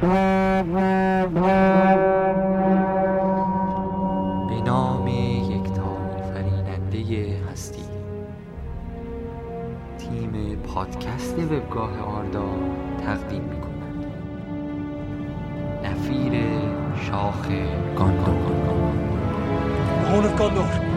به نام یک فریننده هستی. تیم پادکست وبگاه آردا تقدیم می کند نفیر شاخ گاندور. of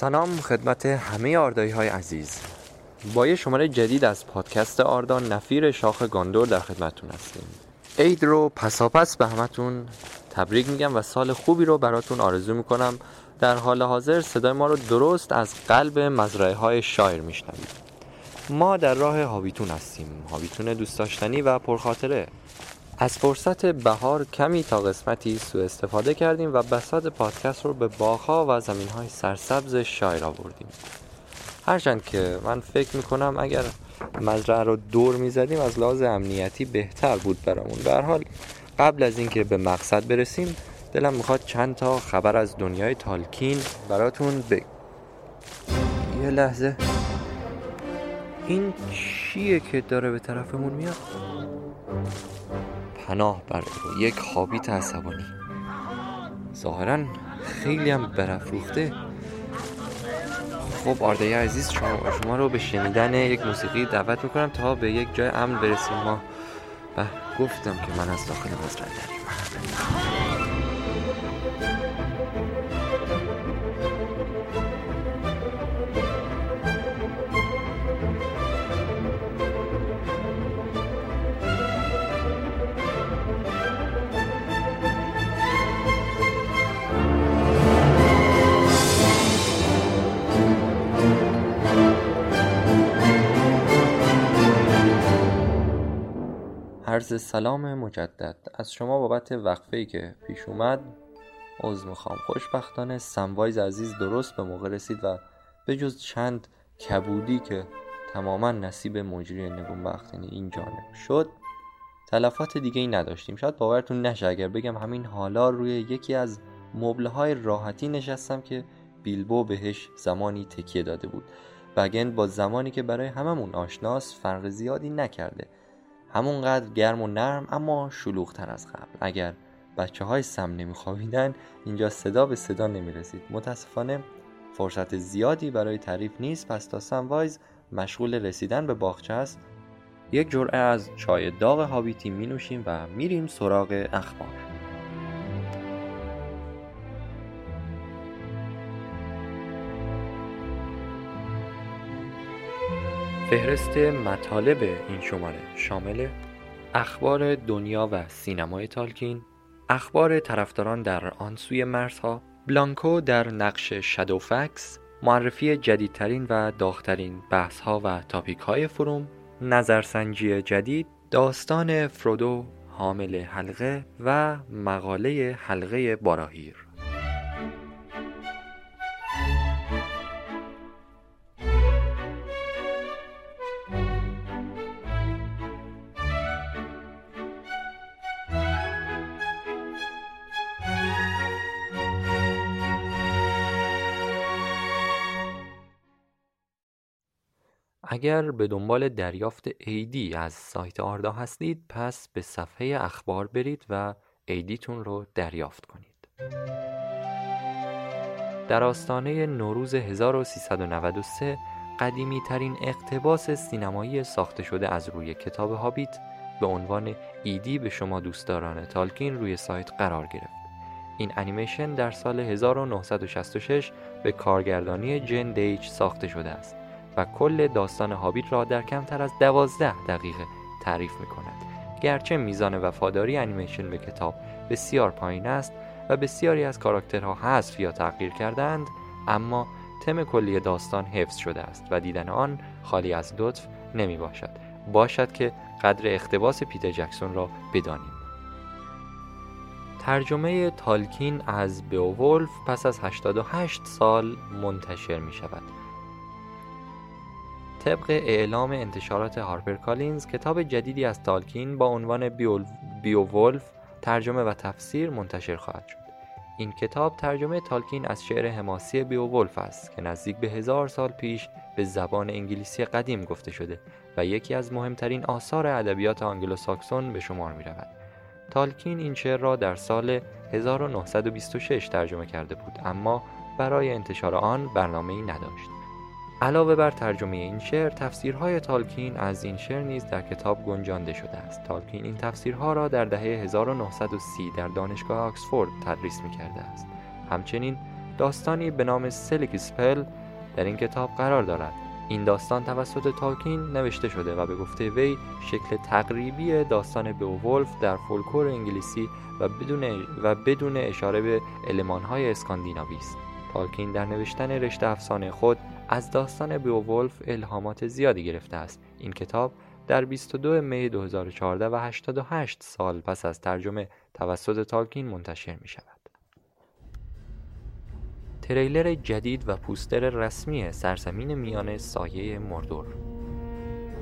سلام خدمت همه آردایی های عزیز. با یه شماره جدید از پادکست آردا نفیر شاخ گاندور در خدمتتون هستیم. عید رو پساپس به همتون تبریک میگم و سال خوبی رو براتون آرزو می‌کنم. در حال حاضر صدای ما رو درست از قلب مزرعه های شایر میشنوید. ما در راه هاویتون هستیم. هاویتون دوست داشتنی و پرخاطره. از فرصت بهار کمی تا قسمتی سوء استفاده کردیم و بساط پادکست رو به باغها و زمین های سرسبز شایر آوردیم. هرچند که من فکر می‌کنم اگر مزرعه رو دور می‌زدیم از لحاظ امنیتی بهتر بود برامون. به حال قبل از اینکه به مقصد برسیم دلم می‌خواد چند تا خبر از دنیای تالکین براتون ب... یه لحظه. این چیه که داره به طرفمون میاد؟ پناه بر یک هابیت عصبانی ظاهرا خیلی هم برافروخته. خب آرده عزیز شما, شما رو به شنیدن یک موسیقی دعوت می‌کنم تا به یک جای امن برسیم. ما و گفتم که من از داخل مزرعه داریم عرض سلام مجدد. از شما بابت وقفه ای که پیش اومد عوض می‌خوام. خوشبختانه سموایز عزیز درست به موقع رسید و به جز چند کبودی که تماما نصیب مجری نگون بخت یعنی این جانب شد تلفات دیگه ای نداشتیم. شاید باورتون نشه اگر بگم همین حالا روی یکی از مبله راحتی نشستم که بیلبو بهش زمانی تکیه داده بود. بگند با زمانی که برای هممون آشناس فرق زیادی نکرده. همونقدر گرم و نرم اما شلوغتر از قبل. اگر بچه های سم نمیخوابیدن اینجا صدا به صدا نمی‌رسید. متاسفانه فرصت زیادی برای تعریف نیست. پس تا سموایز مشغول رسیدن به باغچه است. یک جرعه از چای داغ هابیتی می نوشیم و میریم سراغ اخبار. فهرست مطالب این شماره شامل اخبار دنیا و سینمای تالکین اخبار طرفداران در آن سوی مرزها بلانکو در نقش شادوفکس معرفی جدیدترین و داغترین بحث و تاپیک های فروم نظرسنجی جدید داستان فرودو حامل حلقه و مقاله حلقه باراهیر. اگر به دنبال دریافت ایدی از سایت آردا هستید پس به صفحه اخبار برید و ایدیتون رو دریافت کنید. در آستانه نوروز 1393 قدیمی ترین اقتباس سینمایی ساخته شده از روی کتاب هابیت به عنوان ایدی به شما دوستداران تالکین روی سایت قرار گرفت. این انیمیشن در سال 1966 به کارگردانی جن دیج ساخته شده است. و کل داستان هابیت را در کمتر از دوازده دقیقه تعریف می کند گرچه میزان وفاداری انیمیشن به کتاب بسیار پایین است و بسیاری از کاراکترها حذف یا تغییر کردند اما تم کلی داستان حفظ شده است و دیدن آن خالی از لطف نمی باشد باشد که قدر اختباس پیتر جکسون را بدانیم. ترجمه تالکین از بیوولف پس از 88 سال منتشر می شود طبق اعلام انتشارات هارپر کالینز کتاب جدیدی از تالکین با عنوان بیوولف ترجمه و تفسیر منتشر خواهد شد این کتاب ترجمه تالکین از شعر حماسی بیوولف است که نزدیک به هزار سال پیش به زبان انگلیسی قدیم گفته شده و یکی از مهمترین آثار ادبیات آنگلوساکسون به شمار می رود. تالکین این شعر را در سال 1926 ترجمه کرده بود اما برای انتشار آن برنامه ای نداشت. علاوه بر ترجمه این شعر تفسیرهای تالکین از این شعر نیز در کتاب گنجانده شده است. تالکین این تفسیرها را در دهه 1930 در دانشگاه آکسفورد تدریس می کرده است. همچنین داستانی به نام سلیک سپل در این کتاب قرار دارد. این داستان توسط تالکین نوشته شده و به گفته وی شکل تقریبی داستان بیوولف در فولکلور انگلیسی و بدون, و بدون اشاره به المانهای اسکاندیناوی است. تالکین در نوشتن رشته افسانه خود از داستان بیوولف الهامات زیادی گرفته است این کتاب در 22 می 2014 و 88 سال پس از ترجمه توسط تالکین منتشر می شود. تریلر جدید و پوستر رسمی سرزمین میان سایه مردور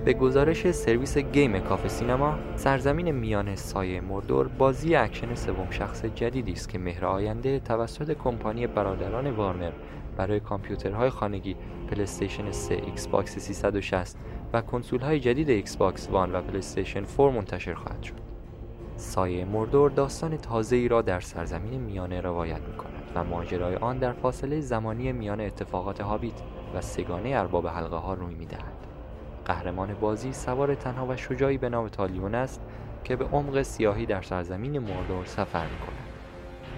به گزارش سرویس game کافه سینما سرزمین میان سایه مردور بازی اکشن سوم شخص جدیدی است که مهر آینده توسط کمپانی برادران وارنر برای کامپیوترهای خانگی پلیستیشن 3 ایکس باکس 360 و کنسول های جدید ایکس باکس وان و پلیستیشن 4 منتشر خواهد شد. سایه مردور داستان تازه ای را در سرزمین میانه روایت می کند و ماجرای آن در فاصله زمانی میان اتفاقات هابیت و سگانه ارباب حلقه ها روی می دهد. قهرمان بازی سوار تنها و شجاعی به نام تالیون است که به عمق سیاهی در سرزمین مردور سفر می کند.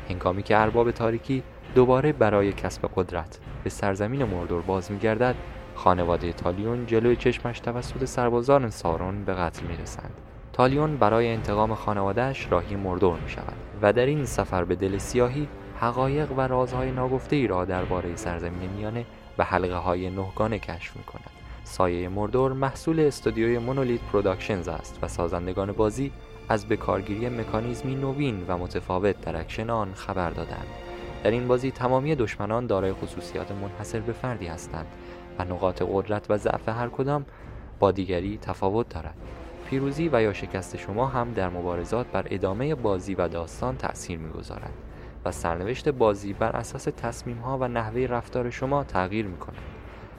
هنگامی که ارباب تاریکی دوباره برای کسب قدرت به سرزمین مردور باز میگردد خانواده تالیون جلوی چشمش توسط سربازان سارون به قتل می‌رسند تالیون برای انتقام خانوادهش راهی مردور می شود و در این سفر به دل سیاهی حقایق و رازهای ناگفته ای را درباره سرزمین میانه و حلقه های نهگانه کشف می کند. سایه مردور محصول استودیوی مونولیت پروداکشنز است و سازندگان بازی از بکارگیری مکانیزمی نوین و متفاوت در اکشن آن خبر دادند. در این بازی تمامی دشمنان دارای خصوصیات منحصر به فردی هستند و نقاط قدرت و ضعف هر کدام با دیگری تفاوت دارد پیروزی و یا شکست شما هم در مبارزات بر ادامه بازی و داستان تأثیر می‌گذارد و سرنوشت بازی بر اساس تصمیم ها و نحوه رفتار شما تغییر می کند.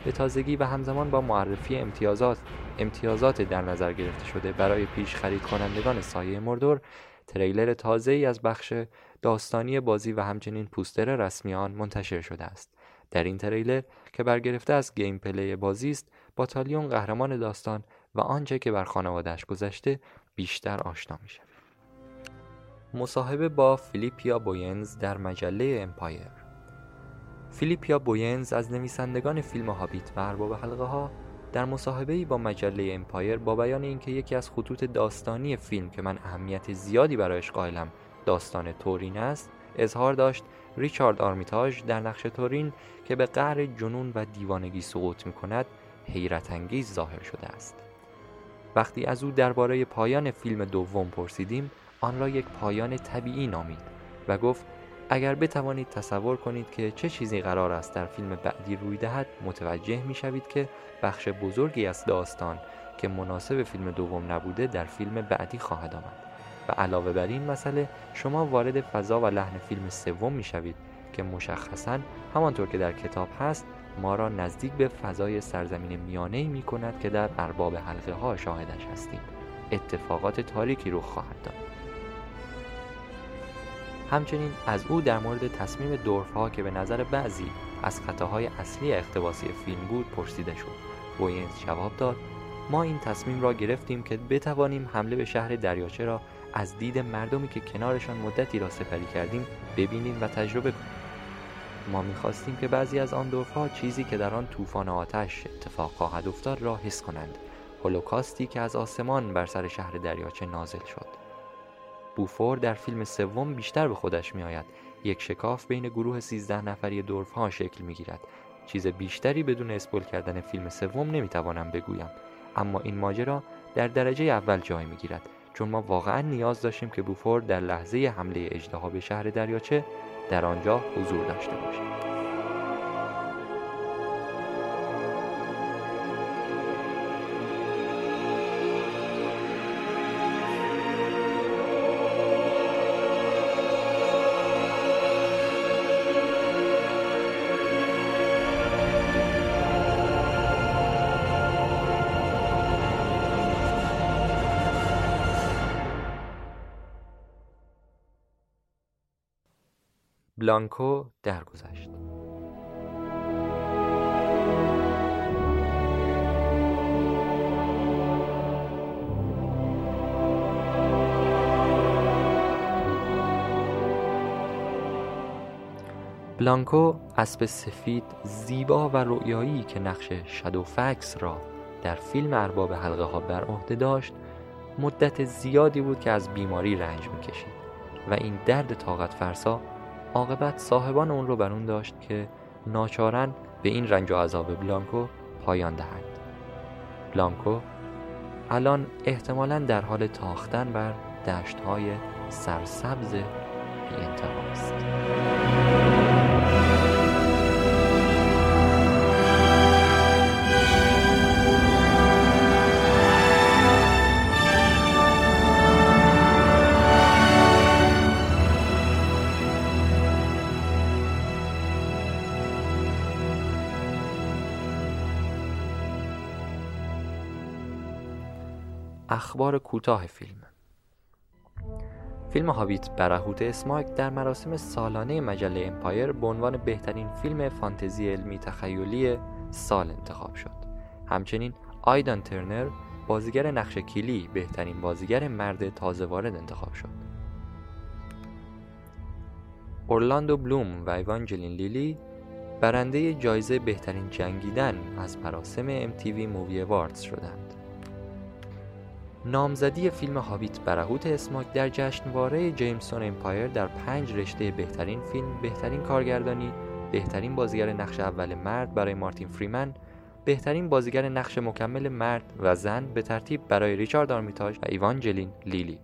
به تازگی و همزمان با معرفی امتیازات امتیازات در نظر گرفته شده برای پیش خرید کنندگان سایه مردور تریلر تازه ای از بخش داستانی بازی و همچنین پوستر رسمی آن منتشر شده است در این تریلر که برگرفته از gameplay بازی است با تالیون قهرمان داستان و آنچه که بر خانوادهش گذشته بیشتر آشنا می شوید. مصاحبه با فیلیپا بوینز در مجله امپایر فیلیپا بوینز از نویسندگان فیلم هابیت و ارباب حلقه ها در مصاحبه با مجله امپایر با بیان اینکه یکی از خطوط داستانی فیلم که من اهمیت زیادی برایش قائلم داستان تورین است اظهار داشت ریچارد آرمیتاژ در نقش تورین که به قعر جنون و دیوانگی سقوط می کند حیرت انگیز ظاهر شده است. وقتی از او درباره پایان فیلم دوم پرسیدیم آن را یک پایان طبیعی نامید و گفت اگر بتوانید تصور کنید که چه چیزی قرار است در فیلم بعدی روی دهد متوجه می شوید که بخش بزرگی از داستان که مناسب فیلم دوم نبوده در فیلم بعدی خواهد آمد. و علاوه بر این مسئله شما وارد فضا و لحن فیلم سوم می شوید که مشخصا همانطور که در کتاب هست ما را نزدیک به فضای سرزمین میانه می کند که در ارباب حلقه ها شاهدش هستیم. اتفاقات تاریکی رخ خواهد داد. همچنین از او در مورد تصمیم دورف ها که به نظر بعضی از خطاهای اصلی اقتباسی فیلم بود پرسیده شد. بوینز جواب داد ما این تصمیم را گرفتیم که بتوانیم حمله به شهر دریاچه را از دید مردمی که کنارشان مدتی را سپری کردیم ببینیم و تجربه کنیم. ما می‌خواستیم که بعضی از آن دورها چیزی که در آن طوفان آتش اتفاق خواهد افتاد را حس کنند. هولوکاستی که از آسمان بر سر شهر دریاچه نازل شد. بوفور در فیلم سوم بیشتر به خودش می آید یک شکاف بین گروه 13 نفری دورف ها شکل می گیرد چیز بیشتری بدون اسپول کردن فیلم سوم نمی‌توانم بگویم. اما این ماجرا در درجه اول جای می گیرد چون ما واقعا نیاز داشتیم که بوفور در لحظه حمله اجدها به شهر دریاچه در آنجا حضور داشته باشد بلانکو درگذشت. بلانکو اسب سفید زیبا و رویایی که نقش شادو فکس را در فیلم ارباب حلقه ها بر عهده داشت مدت زیادی بود که از بیماری رنج می‌کشید و این درد طاقت فرسا عاقبت صاحبان اون رو بر اون داشت که ناچارن به این رنج و عذاب بلانکو پایان دهند. بلانکو الان احتمالا در حال تاختن بر دشت های سرسبز بی است. اخبار کوتاه فیلم. فیلم هابیت برهوت اسماک در مراسم سالانه مجله امپایر به عنوان بهترین فیلم فانتزی علمی تخیلی سال انتخاب شد. همچنین آیدان ترنر بازیگر نقش کیلی بهترین بازیگر مرد تازه وارد انتخاب شد. اورلاندو بلوم و ایوانجلین لیلی برنده جایزه بهترین جنگیدن از مراسم MTV Movie Awards شدند. نامزدی فیلم هابیت برهوت اسماک در جشنواره جیمسون امپایر در پنج رشته بهترین فیلم، بهترین کارگردانی، بهترین بازیگر نقش اول مرد برای مارتین فریمن، بهترین بازیگر نقش مکمل مرد و زن به ترتیب برای ریچارد آرمیتاژ و ایوانجلین لیلی.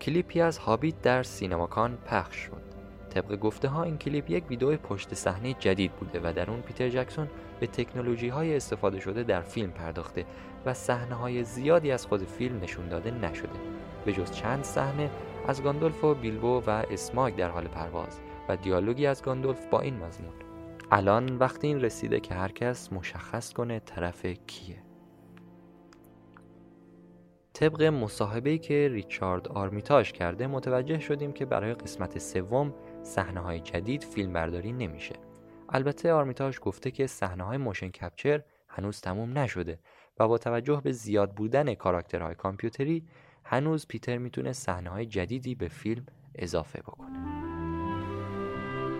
کلیپی از هابیت در سینماکان پخش شد. طبق گفته ها این کلیپ یک ویدیو پشت صحنه جدید بوده و در اون پیتر جکسون به تکنولوژی های استفاده شده در فیلم پرداخته و صحنه های زیادی از خود فیلم نشون داده نشده. به جز چند صحنه از گاندولف و بیلبو و اسماگ در حال پرواز و دیالوگی از گاندولف با این مضمون. الان وقتی این رسیده که هر کس مشخص کنه طرف کیه. طبق مصاحبه‌ای که ریچارد آرمیتاژ کرده متوجه شدیم که برای قسمت سوم صحنه های جدید فیلم برداری نمیشه. البته آرمیتاژ گفته که صحنه های motion capture هنوز تموم نشده و با توجه به زیاد بودن کاراکترهای کامپیوتری هنوز پیتر می‌تونه صحنه های جدیدی به فیلم اضافه بکنه.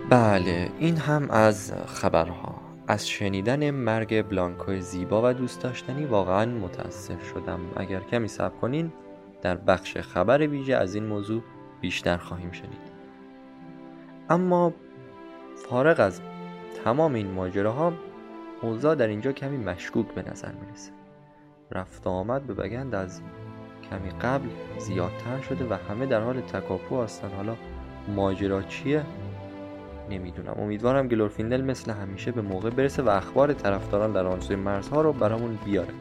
بله این هم از خبرها. از شنیدن مرگ بلانکو زیبا و دوست داشتنی واقعا متاسف شدم. اگر کمی صبر کنین در بخش خبر ویژه از این موضوع بیشتر خواهیم شنید. اما فارغ از تمام این ماجراها اوضاع در اینجا کمی مشکوک به نظر می‌رسه. رفت آمد به بگند از کمی قبل زیادتر شده و همه در حال تکاپو هستن. حالا ماجرا چیه؟ نمی‌دونم. امیدوارم گلورفیندل مثل همیشه به موقع برسه و اخبار طرفداران در آن سوی مرزها رو برامون بیاره.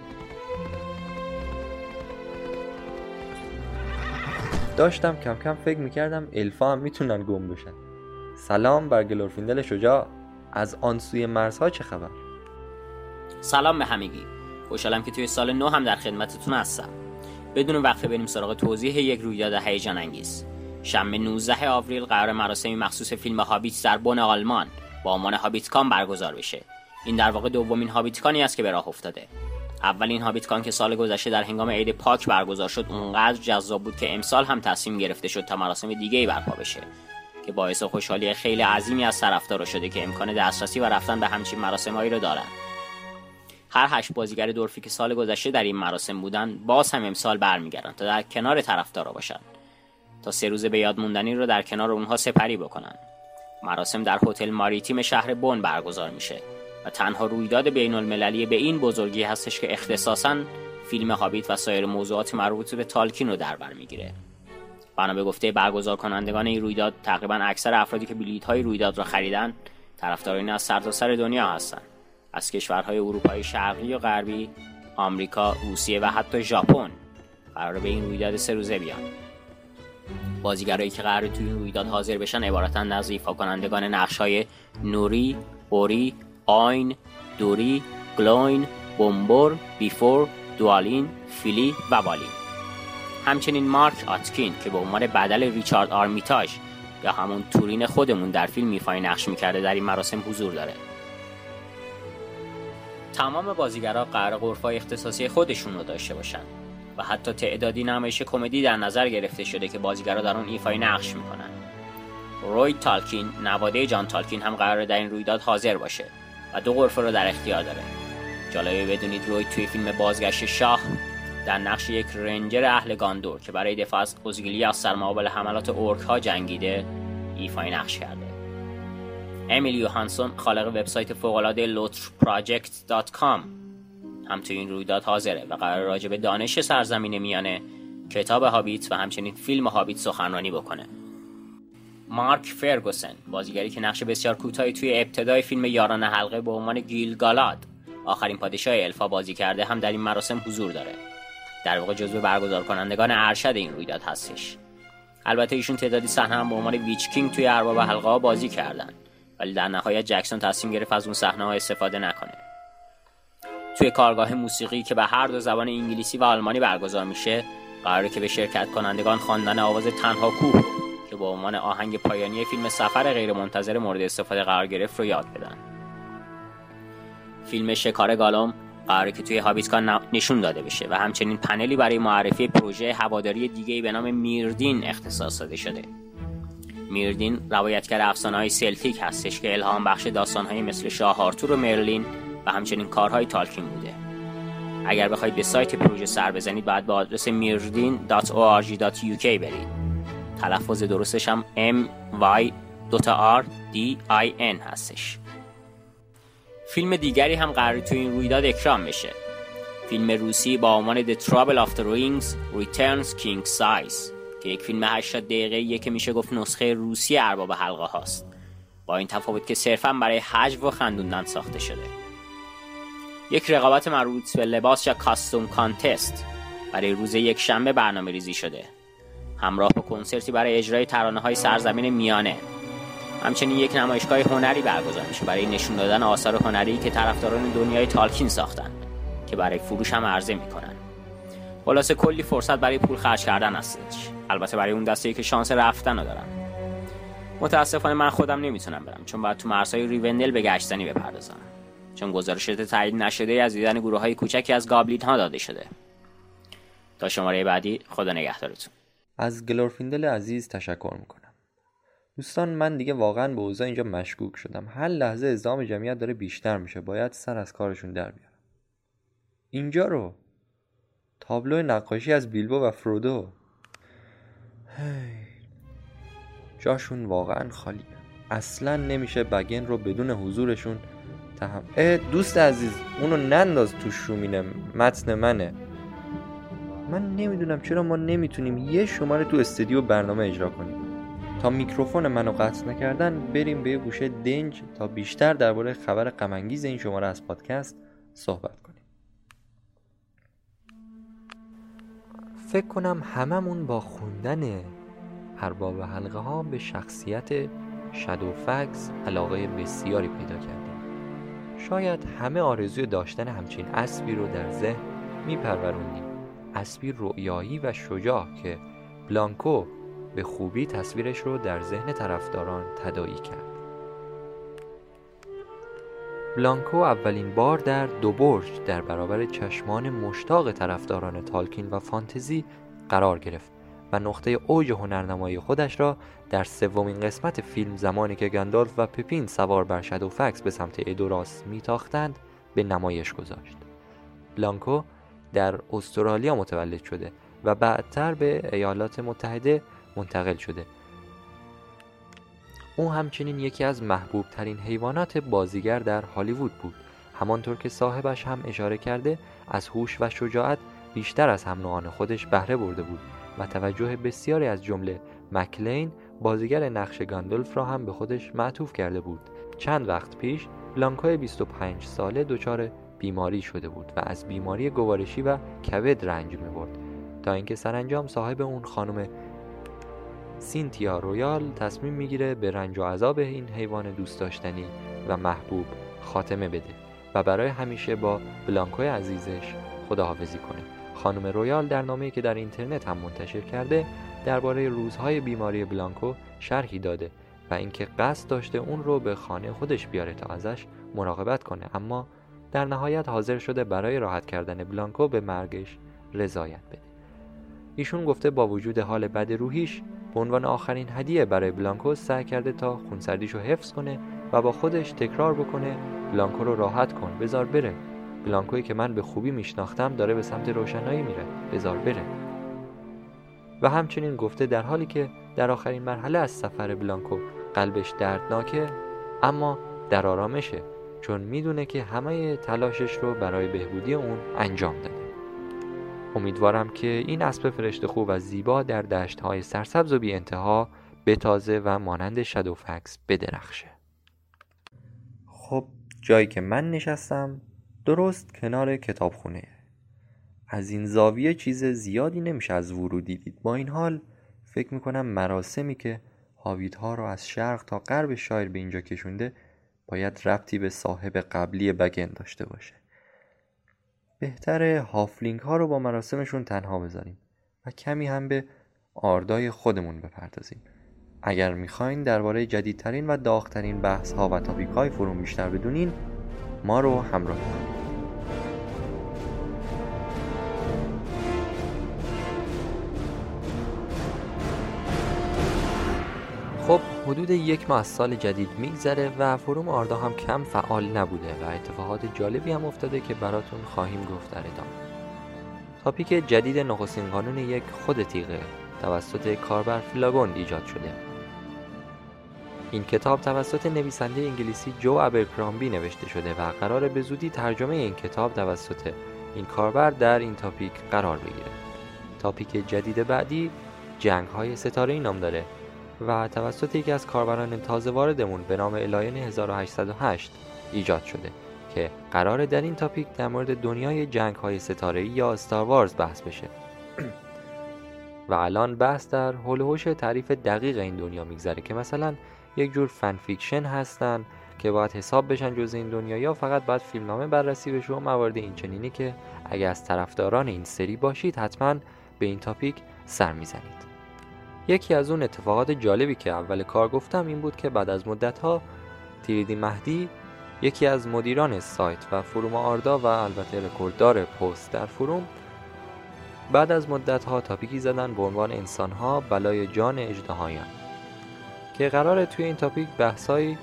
داشتم کم کم فکر می‌کردم الفا هم می‌تونن گم بشن. سلام بر گلورفیندل شجاع. از آن سوی مرزها چه خبر؟ سلام به همگی. خوشحالم که توی سال نو هم در خدمتتون هستم. بدون وقفه بریم سراغ توضیح یک رویداد هیجان انگیز. شنبه 19 آوریل قرار مراسمی مخصوص فیلم هابیت در بن آلمان با عنوان هابیتکان برگزار بشه. این در واقع دومین هابیتکانی است که به راه افتاده. اولین هابیتکان که سال گذشته در هنگام عید پاک برگزار شد اونقدر جذاب بود که امسال هم تصمیم گرفته شد تا مراسم دیگه ای برپا بشه. که باعث خوشحالی خیلی عظیمی از طرفدارا شده که امکان دسترسی و رفتن به همچین مراسمهایی رو دارن. هر هشت بازیگر دورفی که سال گذشته در این مراسم بودن باز هم امسال برمیگردن تا در کنار طرفدارا باشن. تا سه روز به یاد موندنی رو در کنار اونها سپری بکنن. مراسم در هتل ماریتیم شهر بون برگزار میشه و تنها رویداد بین المللی به این بزرگی هستش که اختصاصا فیلم هابیت و سایر موضوعات مربوط به تالکین رو در بر می‌گیره. بنا به گفته برگزار کنندگان این رویداد تقریبا اکثر افرادی که بلیط های رویداد را خریدن طرفداران از سرتاسر سر دنیا هستند. از کشورهای اروپای شرقی و غربی آمریکا روسیه و حتی ژاپن قرار به این رویداد سه روزه بیان. بازیگرایی که قرار توی این رویداد حاضر بشن عبارتند از ایفا کنندگان نقش های نوری، اوری، آین، دوری، گلوین، بومبور، بیفور، دوالین، فیلی و بالین. همچنین مارک آتکین که به عنوان بدل ریچارد آرمیتاژ یا همون تورین خودمون در فیلم ایفای نقش می‌کرده در این مراسم حضور داره. تمام بازیگرا قراره غرفه‌های اختصاصی خودشون رو داشته باشن و حتی تعدادی نمایش کمدی در نظر گرفته شده که بازیگرا در اون ایفای نقش می‌کنن. روی تالکین نواده جان تالکین هم قرار در این رویداد حاضر باشه و دو غرفه رو در اختیار داره. جالبه بدونید روی توی فیلم بازگشت شاه در نقش یک رنجر اهل گاندور که برای دفاع از اوزگیلی از سرمقابل حملات اورک ها جنگیده ایفای نقش کرده. امیلی یوهانسون خالق وبسایت فوقالعاده lotrproject.com هم توی این رویداد حاضره و قرار راجع به دانش سرزمین میانه کتاب هابیت و همچنین فیلم هابیت سخنرانی بکنه. مارک فرگوسن بازیگری که نقش بسیار کوتاهی توی ابتدای فیلم یاران حلقه به عنوان گیل گالاد آخرین پادشاه الفا بازی کرده هم در این مراسم حضور داره. در واقع جزو برگزار کنندگان ارشد این رویداد هستش. البته ایشون تعدادی صحنه هم به عنوان ویچ کینگ توی ارباب حلقه ها بازی کردن ولی در نهایت جکسون تصمیم گرفت از اون صحنه ها استفاده نکنه. توی کارگاه موسیقی که به هر دو زبان انگلیسی و آلمانی برگزار میشه قراره که به شرکت کنندگان خواندن آواز تنها کوه که به عنوان آهنگ پایانی فیلم سفر غیرمنتظر مورد استفاده قرار گرفت رو یاد بدن. فیلم شکار گالوم قراره که توی هابیتکان نشون داده بشه و همچنین پنلی برای معرفی پروژه هواداری دیگه به نام میردین اختصاص داده شده. میردین روایتگر افسانه های سلتیک هستش که الهام بخش داستان های مثل شاه آرتور و مرلین و همچنین کارهای تالکین بوده. اگر بخواید به سایت پروژه سر بزنید باید به آدرس mirdin.org.uk برید. تلفظ درستش هم M Y R D I N هستش. فیلم دیگری هم قرار تو این رویداد اکرام بشه. فیلم روسی با عنوان The Trouble of the Rings Returns King Size که یک فیلم 80 دقیقه که میشه گفت نسخه روسی ارباب حلقه هاست. با این تفاوت که صرفا برای حجو و خندوندن ساخته شده. یک رقابت مربوط به لباس یا کاستوم کانتست برای روز یک شنبه برنامه ریزی شده. همراه با کنسرتی برای اجرای ترانه های سرزمین میانه. همچنین یک نمایشگاه هنری برگزار میشه برای نشون دادن آثار هنری که طرفداران دنیای تالکین ساختن که برای فروش هم عرضه می‌کنن. خلاصه کلی فرصت برای پول خرج کردن هستش. البته برای اون دسته که شانس رفتن رو دارن. متاسفانه من خودم نمی‌تونم برم چون باید تو مرزهای ریوندل به گشتنی بپردازم. چون گزارشات تایید نشده از دیدن گروه های کوچکی از گابلیت ها داده شده. تا شماره بعدی خدا نگهدارتون. از گلورفیندل عزیز تشکر می‌کنم. دوستان من دیگه واقعا به اوضاع اینجا مشکوک شدم. هر لحظه ازدام جمعیت داره بیشتر میشه. باید سر از کارشون در بیارم. اینجا رو. تابلو نقاشی از بیلبو و فرودو. جاشون واقعا خالیه. اصلا نمیشه بگن رو بدون حضورشون تهم اه دوست عزیز اونو ننداز تو شومینه. متن منه. من نمی‌دونم چرا ما نمی‌تونیم یه شماره تو استودیو برنامه اجرا کنیم. تا میکروفون منو قطع نکردن بریم به گوشه دنج تا بیشتر درباره خبر غمانگیز این شماره از پادکست صحبت کنیم. فکر کنم هممون با خوندن ارباب حلقه ها به شخصیت شادو فکس علاقه بسیاری پیدا کردیم. شاید همه آرزوی داشتن همچین اسبی رو در ذهن میپروروندیم اسبی رؤیایی و شجاع که بلانکو به خوبی تصویرش رو در ذهن طرفداران تدایی کرد. بلانکو اولین بار در دو برج در برابر چشمان مشتاق طرفداران تالکین و فانتزی قرار گرفت و نقطه اوج هنرنمایی خودش را در سومین قسمت فیلم زمانی که گندالف و پپین سوار بر فکس به سمت ادوراس میتاختند به نمایش گذاشت. بلانکو در استرالیا متولد شده و بعدتر به ایالات متحده منتقل شده. او همچنین یکی از محبوب ترین حیوانات بازیگر در هالیوود بود. همانطور که صاحبش هم اشاره کرده از هوش و شجاعت بیشتر از هم نوعان خودش بهره برده بود و توجه بسیاری از جمله مکلین بازیگر نقش گندالف را هم به خودش معطوف کرده بود. چند وقت پیش بلانکوی 25 ساله دچار بیماری شده بود و از بیماری گوارشی و کبد رنج می برد تا اینکه سرانجام صاحب اون خانم سینتیا رویال تصمیم می‌گیره به رنج و عذاب این حیوان دوست داشتنی و محبوب خاتمه بده و برای همیشه با بلانکوی عزیزش خداحافظی کنه. خانم رویال در نامه‌ای که در اینترنت هم منتشر کرده درباره روزهای بیماری بلانکو شرحی داده و اینکه قصد داشته اون رو به خانه خودش بیاره تا ازش مراقبت کنه. اما در نهایت حاضر شده برای راحت کردن بلانکو به مرگش رضایت بده. ایشون گفته با وجود حال بد روحیش به عنوان آخرین هدیه برای بلانکو سعی کرده تا خونسردیش رو حفظ کنه و با خودش تکرار بکنه بلانکو رو راحت کن بزار بره. بلانکویی که من به خوبی میشناختم داره به سمت روشنایی میره بزار بره. و همچنین گفته در حالی که در آخرین مرحله از سفر بلانکو قلبش دردناکه اما در آرامشه چون می‌دونه که همه تلاشش رو برای بهبودی اون انجام داده. امیدوارم که این اسب فرشته خوب و زیبا در دشت های سرسبز و بی انتها بتازه و مانند شادوفکس بدرخشه. خب جایی که من نشستم درست کنار کتابخونه. از این زاویه چیز زیادی نمیشه از ورودی دید. با این حال فکر می‌کنم مراسمی که هاویدها رو از شرق تا غرب شایر به اینجا کشونده باید ربطی به صاحب قبلی بگن داشته باشه. بهتره هافلینگ ها رو با مراسمشون تنها بذاریم و کمی هم به آردای خودمون بپردازیم. اگر می‌خواین درباره جدیدترین و داغترین بحث ها و تاپیک های فروم بیشتر بدونین ما رو همراه کنید. حدود یک ماه سال جدید میگذره و فروم آردا هم کم فعال نبوده و اتفاقات جالبی هم افتاده که براتون خواهیم گفت در ادامه. topic جدید نخستین قانون یک خود تیغه توسط کاربر فلاگوند ایجاد شده. این کتاب توسط نویسنده انگلیسی جو ابرکرامبی نوشته شده و قراره به زودی ترجمه این کتاب توسط این کاربر در این topic قرار بگیره. topic جدید بعدی جنگ های ستاره نام داره. و توسط یکی از کاربران تازه واردمون به نام الاین 1808 ایجاد شده که قراره در این topic در مورد دنیای جنگ های ستاره یا Star Wars بحث بشه. و الان بحث در حول تعریف دقیق این دنیا میگذره که مثلا یک جور fan fiction هستن که باید حساب بشن جزء این دنیا یا فقط باید فیلمنامه بررسی بشه و موارد این چنینی که اگر از طرفداران این سری باشید حتما به این topic سر می‌زنید. یکی از اون اتفاقات جالبی که اول کار گفتم این بود که بعد از مدت ها تیریدی مهدی یکی از مدیران سایت و فروم آردا و البته رکورددار پست در فروم بعد از مدت ها تاپیکی زدن به عنوان انسان ها بلای جان اجدهایان که قراره توی این تاپیک بحثایی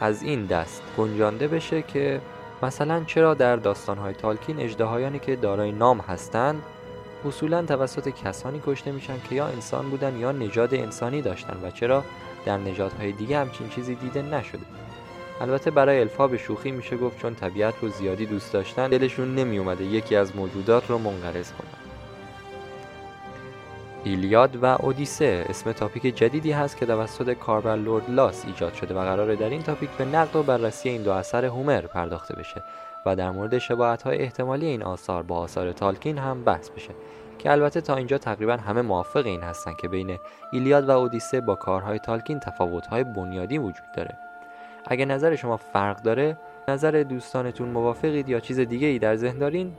از این دست گنجانده بشه که مثلا چرا در داستانهای تالکین اجدهایانی که دارای نام هستند اصولا توسط کسانی کشته میشن که یا انسان بودن یا نژاد انسانی داشتن و چرا در نژادهای دیگه همچین چیزی دیده نشده. البته برای الفا به شوخی میشه گفت چون طبیعت رو زیادی دوست داشتن دلشون نمیومده یکی از موجودات رو منقرض کنن. ایلیاد و اودیسه اسم تاپیک جدیدی هست که توسط کاربر لورد لاس ایجاد شده و قراره در این تاپیک به نقد و بررسی این دو اثر هومر پرداخته بشه. و در مورد شباهت های احتمالی این آثار با آثار تالکین هم بحث بشه که البته تا اینجا تقریبا همه موافق این هستن که بین ایلیاد و اودیسه با کارهای تالکین تفاوت‌های بنیادی وجود داره. اگه نظر شما فرق داره نظر دوستانتون موافقید یا چیز دیگه ای در ذهن دارین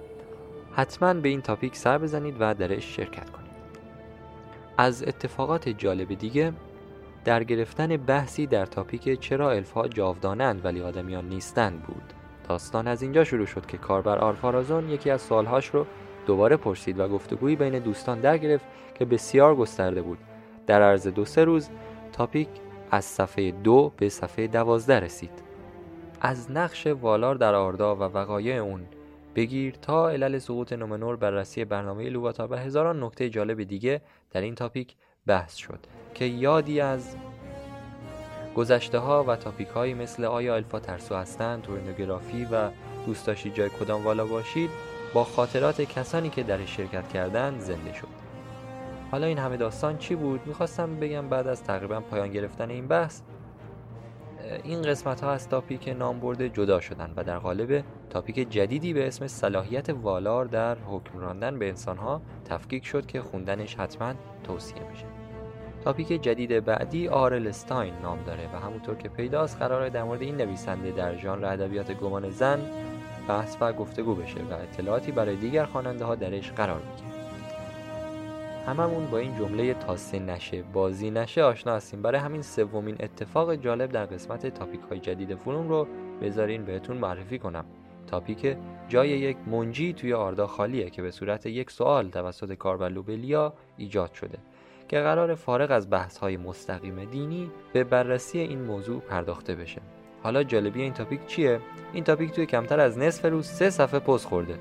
حتما به این تاپیک سر بزنید و درش شرکت کنید. از اتفاقات جالب دیگه در گرفتن بحثی در تاپیک چرا الفا جاودانند ولی آدمیان نیستند بود. داستان از اینجا شروع شد که کاربر آرفارازون یکی از سوالهاش رو دوباره پرسید و گفتگویی بین دوستان در گرفت که بسیار گسترده بود. در عرض دو سه روز تاپیک از صفحه دو به صفحه دوازده رسید. از نقش والار در آردا و وقایع اون بگیر تا علل سقوط نومنور بررسی برنامه لوواتار و هزاران نکته جالب دیگه در این تاپیک بحث شد که یادی از گذشته ها و تاپیک هایی مثل آیا الفا ترسو هستند، تورنوگرافی و دوست داشتید جای کدام والا باشید با خاطرات کسانی که در شرکت کردند زنده شد حالا این همه داستان چی بود؟ می‌خواستم بگم بعد از تقریبا پایان گرفتن این بحث این قسمت ها از تاپیک نام برده جدا شدن و در قالب تاپیک جدیدی به اسم صلاحیت والار در حکم راندن به انسان ها تفکیک شد که خوندنش حتما توصیه میشه تاپیک جدید بعدی آرلستاین نام داره و همونطور که پیداست قراره در مورد این نویسنده در ژانر ادبیات گمان زن بحث و گفتگو بشه و اطلاعاتی برای دیگر خواننده ها درش قرار می‌گیره هممون با این جمله تاسه نشه بازی نشه آشنا هستیم. برای همین سومین اتفاق جالب در قسمت تاپیک های جدید فروم رو بذارین بهتون معرفی کنم. تاپیک جای یک منجی توی آردا خالیه که به صورت یک سوال توسط کاربلوبلیا ایجاد شده. که قرار فارغ از بحث های مستقیم دینی به بررسی این موضوع پرداخته بشه. حالا جالبی این تاپیک چیه؟ این تاپیک توی کمتر از نصف روز سه صفحه پست خورده.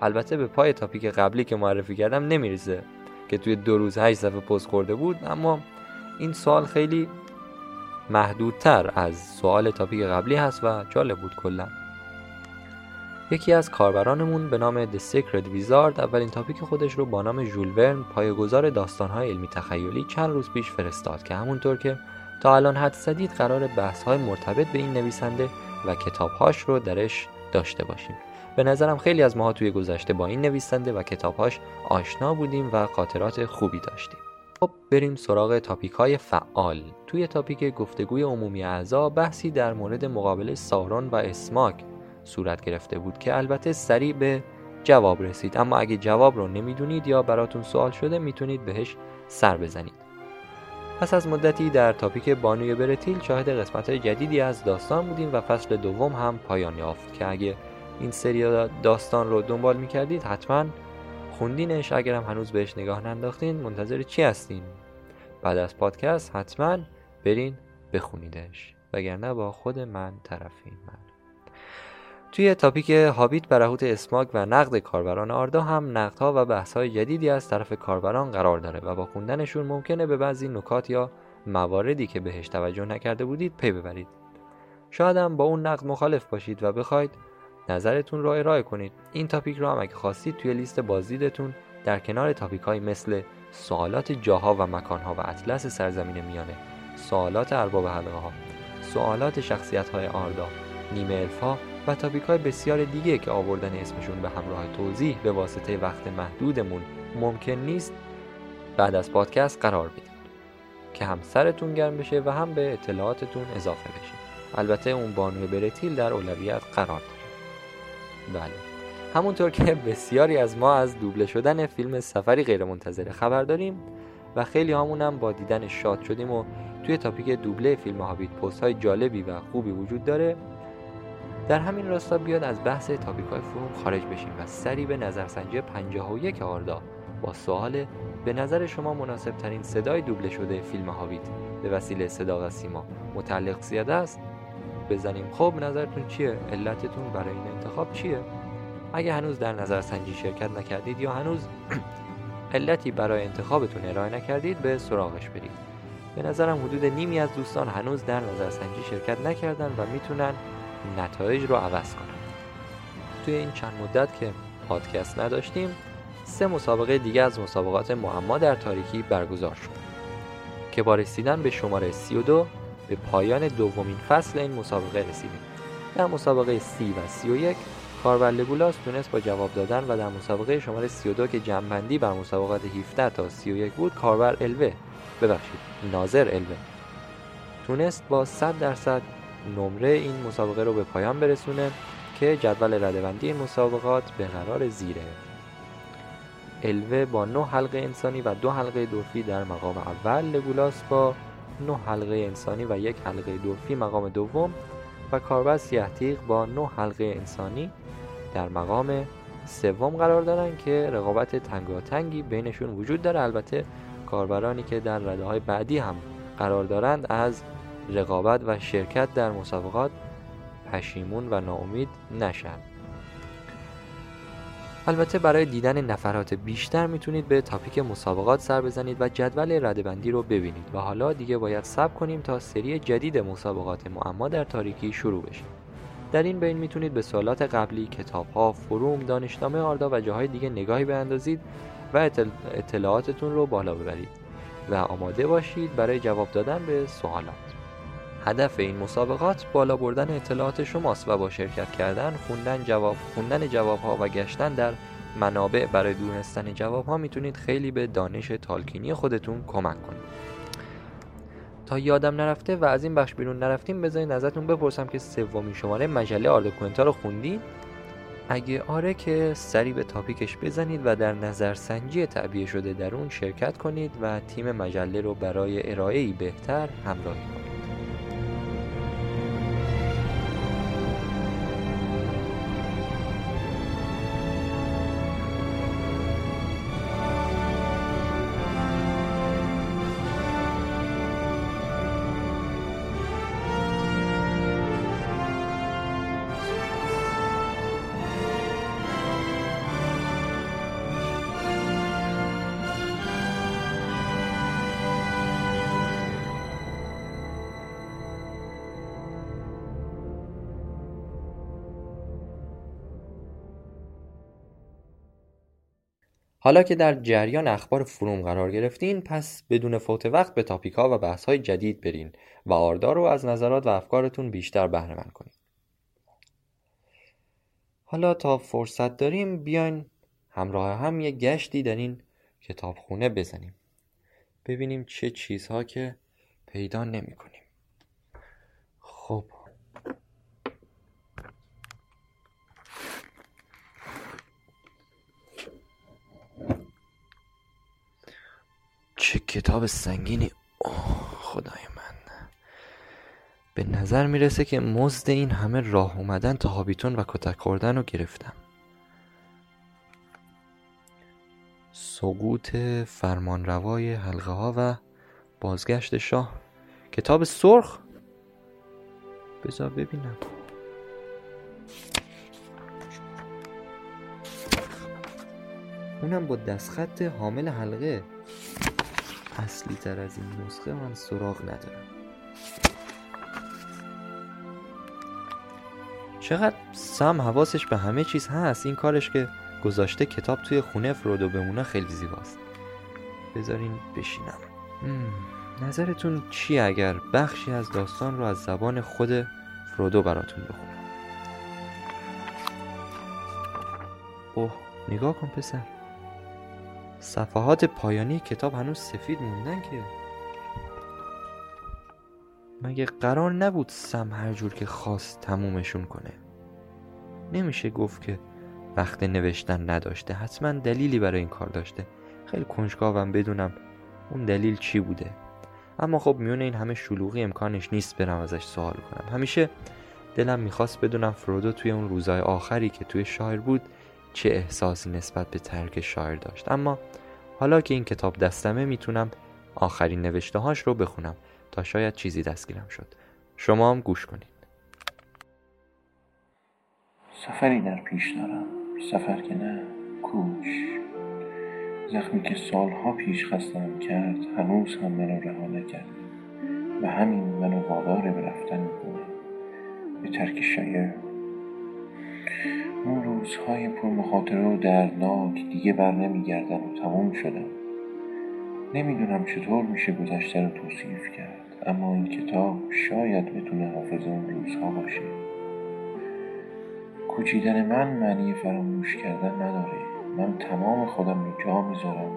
البته به پای تاپیک قبلی که معرفی کردم نمی‌رسه که توی دو روز هشت صفحه پست خورده بود اما این سوال خیلی محدودتر از سوال تاپیک قبلی هست و جالب بود کلا. یکی از کاربرانمون به نام The Secret Wizard اولین تاپیک خودش رو با نام ژول ورن پایه‌گذار داستان‌های علمی تخیلی چند روز پیش فرستاد که همونطور که تا الان حد قرار بحث‌های مرتبط به این نویسنده و کتابهاش رو درش داشته باشیم. به نظرم خیلی از ماها توی گذشته با این نویسنده و کتابهاش آشنا بودیم و خاطرات خوبی داشتیم. خب بریم سراغ تاپیک های فعال. توی تاپیک گفتگوی عمومی اعضا بحثی در مورد مقابله سارون و اسماک صورت گرفته بود که البته سریع به جواب رسید. اما اگه جواب رو نمی‌دونید یا براتون سوال شده می‌تونید بهش سر بزنید. پس از مدتی در تاپیک بانوی برتیل شاهد قسمت جدیدی از داستان بودیم و فصل دوم هم پایان یافت که اگه این سری داستان رو دنبال می‌کردید حتما خوندینش. اگرم هنوز بهش نگاه ننداختین منتظر چی هستین؟ بعد از پادکست حتما برین بخونیدش. وگرنه با خود من طرفین من. توی تاپیک هابیت برهوت اسماگ و نقد کاربران آردا هم نقدها و بحثهای جدیدی از طرف کاربران قرار داره و با خوندنشون ممکنه به بعضی نکات یا مواردی که بهش توجه نکرده بودید پی ببرید. شاید هم با اون نقد مخالف باشید و بخواید نظرتون رو ارائه کنید. این تاپیک رو هم اگه خواستید توی لیست بازدیدتون در کنار تاپیک های مثل سوالات جاها و مکانها و اطلس سرزمین میانه سوالات ارباب حلقه ها سوالات شخصیت های آردا نیمه الفا و تاپیک های بسیار دیگه که آوردن اسمشون به همراه توضیح به واسطه وقت محدودمون ممکن نیست بعد از پادکست قرار بدید که هم سرتون گرم بشه و هم به اطلاعاتتون اضافه بشه. البته اون بانوی برتیل در اولویت قرار داره. بله. همونطور که بسیاری از ما از دوبله شدن فیلم سفری غیرمنتظره خبر داریم و خیلی همونم با دیدن شاد شدیم و توی تاپیک دوبله فیلم هابیت پست های جالبی و خوبی وجود داره در همین راستا بیاد از بحث تاپیک های فروم خارج بشیم و سری به نظرسنجی 51 آردا با سوال به نظر شما مناسب ترین صدای دوبله شده فیلم هابیت به وسیله صدا و سیما متعلق زیاده است؟ بزنیم. خب نظرتون چیه؟ علتتون برای این انتخاب چیه؟ اگه هنوز در نظر سنجی شرکت نکردید یا هنوز علتی برای انتخابتون ارائه نکردید به سراغش برید. به نظرم حدود نیمی از دوستان هنوز در نظر سنجی شرکت نکردن و می‌تونن نتایج رو عوض کنن توی این چند مدت که پادکست نداشتیم سه مسابقه دیگه از مسابقات معما در تاریکی برگزار شد که با رسیدن به شماره 32 به پایان دومین فصل این مسابقه رسیدیم. در مسابقه سی و سی و یک کاربر لگولاس تونست با جواب دادن و در مسابقه شماره 32 که جنبندی بر مسابقات 17 تا 31 بود کاربر الوه ببخشید ناظر الوه تونست با 100 درصد نمره این مسابقه رو به پایان برسونه که جدول ردبندی مسابقات به قرار زیره. الوه با 9 حلقه انسانی و دو حلقه دورفی در مقام اول لگولاس با 9 حلقه انسانی و یک حلقه دورفی مقام دوم و کاربر سیهتیق با 9 حلقه انسانی در مقام سوم قرار دارن که رقابت تنگاتنگی بینشون وجود داره. البته کاربرانی که در رده های بعدی هم قرار دارند از رقابت و شرکت در مسابقات پشیمون و ناامید نشن. البته برای دیدن نفرات بیشتر می‌تونید به تاپیک مسابقات سر بزنید و جدول ردبندی رو ببینید و حالا دیگه باید صبر کنیم تا سری جدید مسابقات معما در تاریکی شروع بشه. در این بین می‌تونید به سوالات قبلی کتابها فروم دانشنامه آردا و جاهای دیگه نگاهی بیاندازید و اطلاعاتتون رو بالا ببرید و آماده باشید برای جواب دادن به سوالات. هدف این مسابقات بالا بردن اطلاعات شماست و با شرکت کردن خوندن جواب خوندن جواب ها و گشتن در منابع برای دونستن جواب ها می‌تونید خیلی به دانش تالکینی خودتون کمک کنید. تا یادم نرفته و از این بخش بیرون نرفتیم بذارین ازتون بپرسم که سومین شماره مجله آرد رو خوندین اگه آره که سری به تاپیکش بزنید و در نظرسنجی تعبیه شده در اون شرکت کنید و تیم مجله رو برای ارائه بهتر همراهی کنید. حالا که در جریان اخبار فروم قرار گرفتین پس بدون فوت وقت به تاپیک ها و بحث های جدید برین و آردا رو از نظرات و افکارتون بیشتر بهره مند کنید حالا تا فرصت داریم بیاین همراه هم یه گشتی در این کتابخونه بزنیم. ببینیم چه چیزها که پیدا نمی کنیم خب. چه کتاب سنگینی. اوه خدای من. به نظر می‌رسه که مزد این همه راه اومدن تا هابیتون و کتک خوردن رو گرفتم. سقوط فرمانروای حلقه ها و بازگشت شاه. کتاب سرخ. بذار ببینم. اونم با دستخط حامل حلقه. اصلی تر از این نسخه من سراغ ندارم. چقدر سم حواسش به همه چیز هست؟ این کارش که گذاشته کتاب توی خونه فرودو بمونه خیلی زیباست. بذارین بشینم. نظرتون چی اگر بخشی از داستان رو از زبان خود فرودو براتون بخونم؟ اوه نگاه کن پسر. صفحات پایانی کتاب هنوز سفید موندن که؟ مگه قرار نبود سم هر جور که خواست تمومشون کنه؟ نمیشه گفت که وقت نوشتن نداشته. حتما دلیلی برای این کار داشته. خیلی کنجکاوم بدونم اون دلیل چی بوده. اما خب میونه این همه شلوغی امکانش نیست برم ازش سوال کنم. همیشه دلم می‌خواست بدونم فرودو توی اون روزای آخری که توی شاعر بود چه احساسی نسبت به ترک شاعر داشت. اما حالا که این کتاب دستمه می‌تونم آخرین نوشته هاش رو بخونم تا شاید چیزی دستگیرم شد. شما هم گوش کنید. سفری در پیش دارم. سفر که نه کوش زخمی که سالها پیش خستم کرد هنوز هم منو رها نکرد. و همین منو وادار به رفتن می‌کنه به ترک شایر. اون روزهای پر مخاطره و دردناک دیگه بر نمیگردن و تموم شدن نمی‌دونم چطور میشه گذشته رو توصیف کرد اما این کتاب شاید بتونه حافظ اون روزها باشه. کوچیدن من معنی فراموش کردن نداره. من تمام خودم رو جا می‌ذارم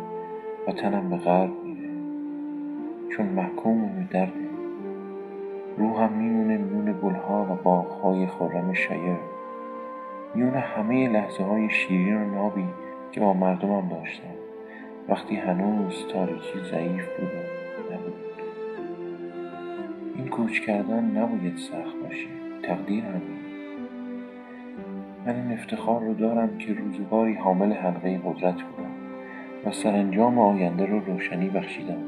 و تنم به غرب میره. چون محکوم به درد روحم میمونه میون گلها و باغهای خرم شایر میون همه لحظه های شیرین و نابی که با مردمم داشتم. وقتی هنوز تاریکی ضعیف بود نبود. این کوچ کردن نباید سخت باشه. تقدیر همین. من این افتخار رو دارم که روزگاری حامل حلقه قدرت بودم و سرانجام آینده رو روشنی بخشیدم.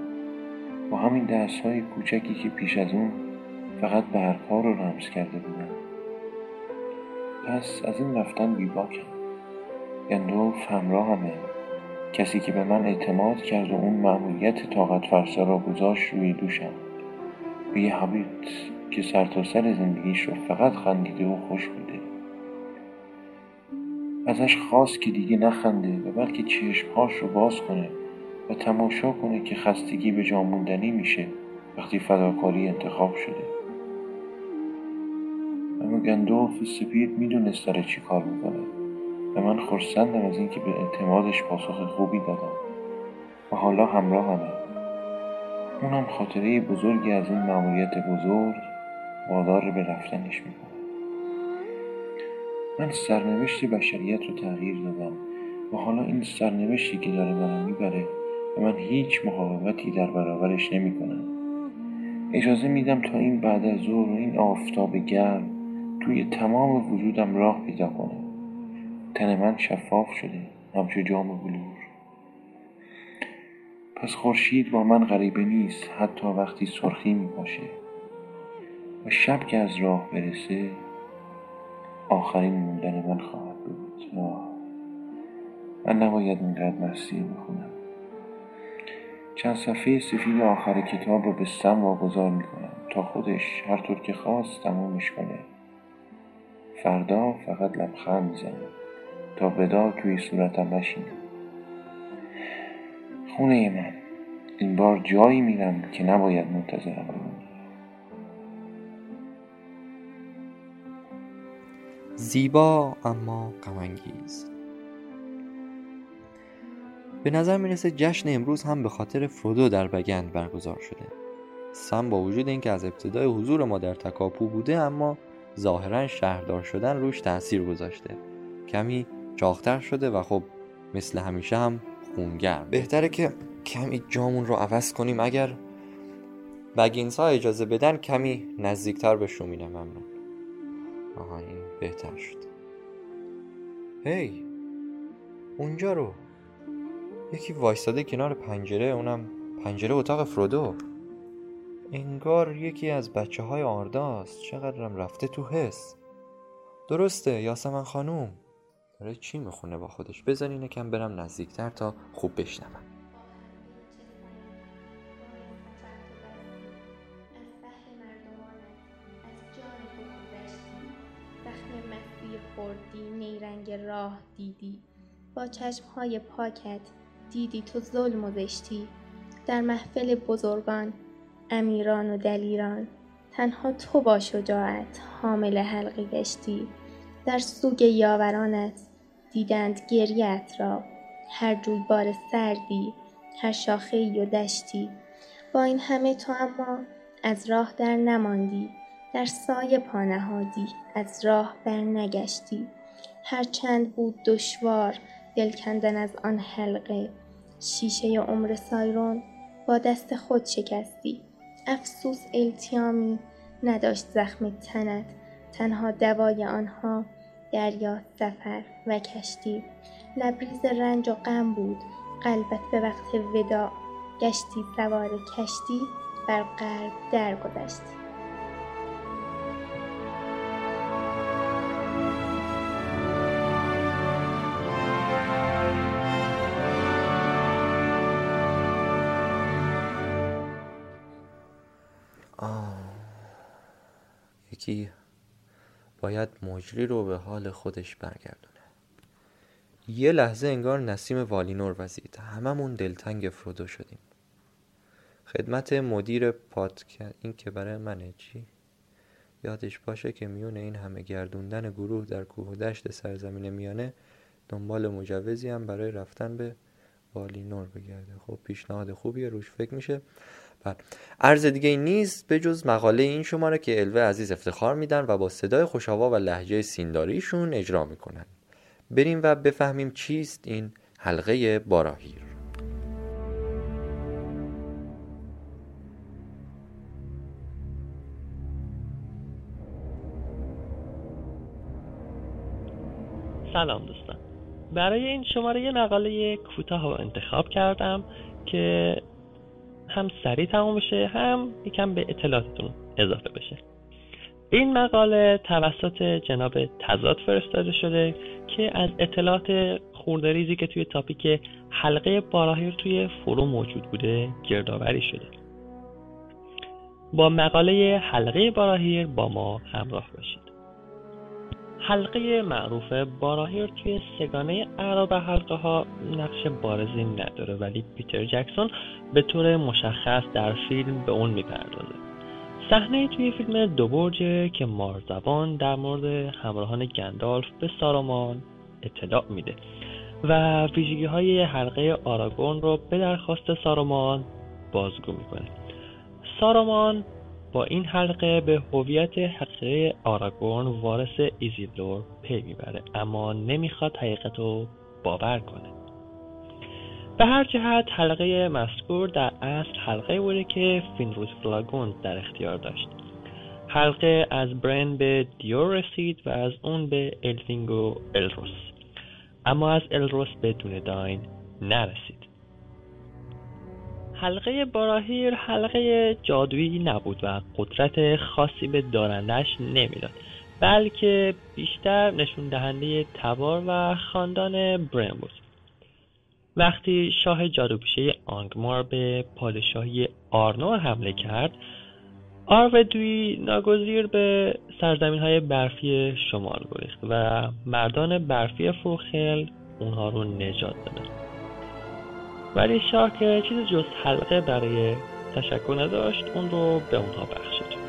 با همین دست های کوچکی که پیش از اون فقط برقها رو رمز کرده بودم. پس از این رفتن بیباکم. گندوف همراهمه کسی که به من اعتماد کرد و اون معمولیت طاقت فرسا را گذاشت روی دوشم. به یه حبیب که سرتاسر سر زندگیش رو فقط خندیده و خوش بوده. ازش خواست که دیگه نخنده و بلکه چشمهاش رو باز کنه و تماشا کنه که خستگی به جاموندنی میشه وقتی فداکاری انتخاب شده. گندوف سپید می‌دونست داره چی کار می‌کنه. و من خرسندم از اینکه به اعتمادش پاسخ خوبی دادم. و حالا همراه همه اونم خاطره بزرگی از این معمولیت بزرگ وادار به رفتنش می‌کنه. من سرنوشت بشریت رو تغییر دادم. و حالا این سرنوشتی که داره منو می‌بره و من هیچ مقاومتی در برابرش نمی‌کنم اجازه میدم تا این بعد از ظهر و این آفتاب گرم توی تمام وجودم راه پیدا کنه. تن من شفاف شده همچو جام بلور. پس خورشید با من غریبه نیست حتی وقتی سرخی می باشه و شب که از راه برسه آخرین موندن من خواهد بود. من نباید اینقدر مرسی بخونم. چند صفحه سفید آخر کتاب رو به سم واگذار می‌کنم تا خودش هر طور که خواست تمومش کنه. فردا فقط لبخند می‌زنم تا ودا توی صورتم نشینه خونه من. این بار جایی میرم که نباید منتظرم زیبا اما غمانگیز. به نظر می‌رسه جشن امروز هم به خاطر فرودو در بگند برگزار شده. سم با وجود اینکه از ابتدای حضور ما در تکاپو بوده اما ظاهرا شهردار شدن روش تاثیر گذاشته. کمی چاختر شده و خب مثل همیشه هم خونگرم. بهتره که کمی جامون رو عوض کنیم. اگر بگینس ها اجازه بدن کمی نزدیکتر به شومینه ممنون. آها این بهتر شد. هی اونجا رو. یکی وایستاده کنار پنجره اونم پنجره اتاق فرودو. انگار یکی از بچه های آرداست. چقدرم رفته تو حس. درسته یاسمن خانوم. داره چی می‌خونه با خودش؟ بذارین کم برم نزدیکتر تا خوب بشنوم. خوردی نیرنگ راه دیدی با چشمهای پاکت دیدی تو ظلم و زشتی. در محفل بزرگان امیران و دلیران تنها تو با شجاعت حامل حلقی گشتی. در سوگ یاورانت دیدند گریت را هر جویبار سردی هر شاخه و دشتی. با این همه تو اما از راه در نماندی در سایه پانهادی از راه بر نگشتی. هرچند بود دشوار دل کندن از آن حلقه. شیشه عمر سایرون با دست خود شکستی. افسوس التیامی نداشت زخم تنت تنها دوای آنها دریا سفر و کشتی. لبریز رنج و غم بود. قلبت به وقت ودا گشتی سوار کشتی بر قلب درگذشتی یکی باید مجری رو به حال خودش برگردونه یه لحظه انگار نسیم والینور وزید هممون دلتنگ فرودو شدیم خدمت مدیر پادکست این که برای منه چی؟ یادش باشه که میونه این همه گردوندن گروه در کوه و دشت سرزمین میانه دنبال مجوزی هم برای رفتن به والینور بگرده خب پیشنهاد خوبیه روش فکر میشه. عرض دیگه این نیست به جز مقاله این شماره که الوه عزیز افتخار میدن و با صدای خوشاوا و لحجه سینداریشون اجرا می‌کنن. بریم و بفهمیم چیست این حلقه باراهیر. سلام دوستان. برای این شماره یه مقاله کوتاه رو انتخاب کردم که هم سریع تمام بشه هم یکم به اطلاعاتتون اضافه بشه. این مقاله توسط جناب تضاد فرستاده شده که از اطلاعات خورده ریزی که توی تاپیک حلقه باراهیر توی فرو موجود بوده گردآوری شده. با مقاله حلقه باراهیر با ما همراه باشید. حلقه معروف باراهیر توی سگانه اعراب حلقه ها نقش بارزی نداره ولی پیتر جکسون به طور مشخص در فیلم به اون می‌پردازه. صحنه توی فیلم دو برجه که مارزبان در مورد همراهان گندالف به سارامان اطلاع میده و ویژگی های حلقه آراگورن رو به درخواست سارامان بازگو می‌کنه. سارامان با این حلقه به هویت حقیقی آراگورن وارث ایسیلدور پی می‌بره اما نمی‌خواد حقیقت رو باور کنه. به هر جهت حلقه مذکور در اصل حلقه‌ای بوده که فینرود فلاگوند در اختیار داشت. حلقه از برن به دیور رسید و از اون به الوینگ و الروس. اما از الروس به داین نرسید. حلقه باراهیر حلقه جادویی نبود و قدرت خاصی به دارندش نمی‌داد بلکه بیشتر نشون دهنده تبار و خاندان برن بود. وقتی شاه جادوپیشه آنگمار به پادشاهی آرنور حمله کرد آرودوی ناگزیر به سرزمین های برفی شمال گریخت و مردان برفی فروخل اونها رو نجات دادن ولی شاه که چیز جز حلقه برای تشکر نداشت اون رو به اونها بخشید.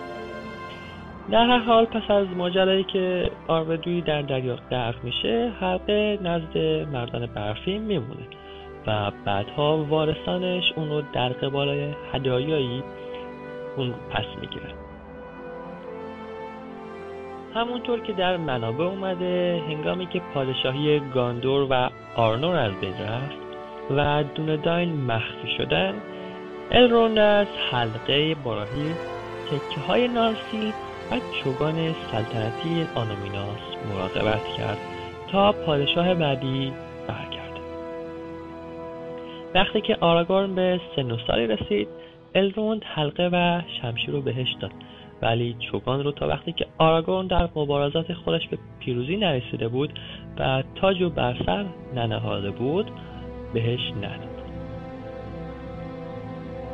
در هر حال پس از ماجرایی که آرودوی در دریا غرق میشه حلقه نزد مردان برفی میمونه و بعدها وارثانش اون رو در قبال هدایایی اون پس می‌گیرن همونطور که در منابع اومده هنگامی که پادشاهی گاندور و آرنور از بین رفت و داین مخفی شدن الروند از حلقه براهی تکه های نارسیل و چوگان سلطنتی آنومیناس مراقبت کرد تا پادشاه بعدی برگرده. وقتی که آراگورن به سن و سالی رسید الروند حلقه و شمشیر رو بهش داد. ولی چوگان رو تا وقتی که آراگورن در مبارزات خودش به پیروزی نرسیده بود و تاج و بر سر ننهاده بود بهش نداد.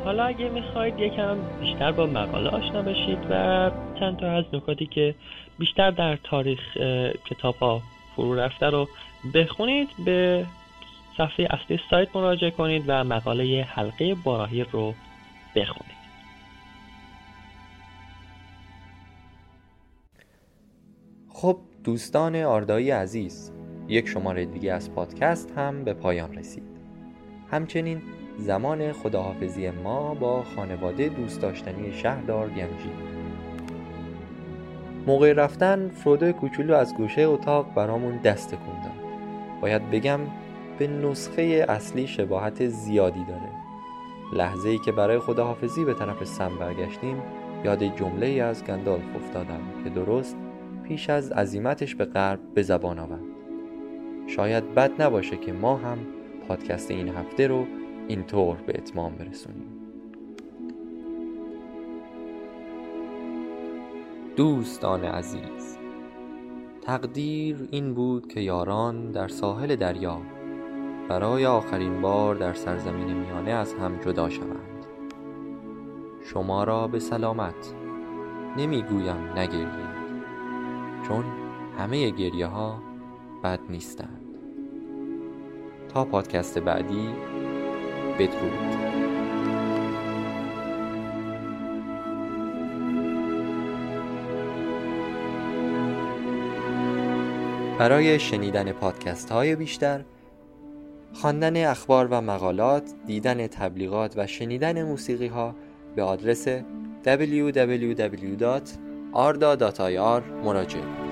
حالا اگه می‌خواید یکم بیشتر با مقاله آشنا بشید و چند تا از نکاتی که بیشتر در تاریخ کتاب ها فرو رفته رو بخونید به صفحه اصلی سایت مراجعه کنید و مقاله حلقه باراهی رو بخونید. خب دوستان آردایی عزیز یک شماره دیگه از پادکست هم به پایان رسید. همچنین زمان خداحافظی ما با خانواده دوست داشتنی شهردار گنجی. موقع رفتن فرودو کوچولو از گوشه اتاق برامون دست کندن باید بگم به نسخه اصلی شباهت زیادی داره. لحظه ای که برای خداحافظی به طرف سم برگشتیم یاد جمله ای از گندالف افتادم که درست پیش از عزیمتش به غرب به زبان آورد. شاید بد نباشه که ما هم پادکست این هفته رو اینطور به اتمام برسونیم. دوستان عزیز تقدیر این بود که یاران در ساحل دریا برای آخرین بار در سرزمین میانه از هم جدا شوند. شما را به سلامت نمی‌گویم نگریید چون همه گریه ها بد نیستند. تا پادکست بعدی بدرود برای شنیدن پادکست های بیشتر خواندن اخبار و مقالات، دیدن تبلیغات و شنیدن موسیقی ها به آدرس www.arda.ir مراجعه.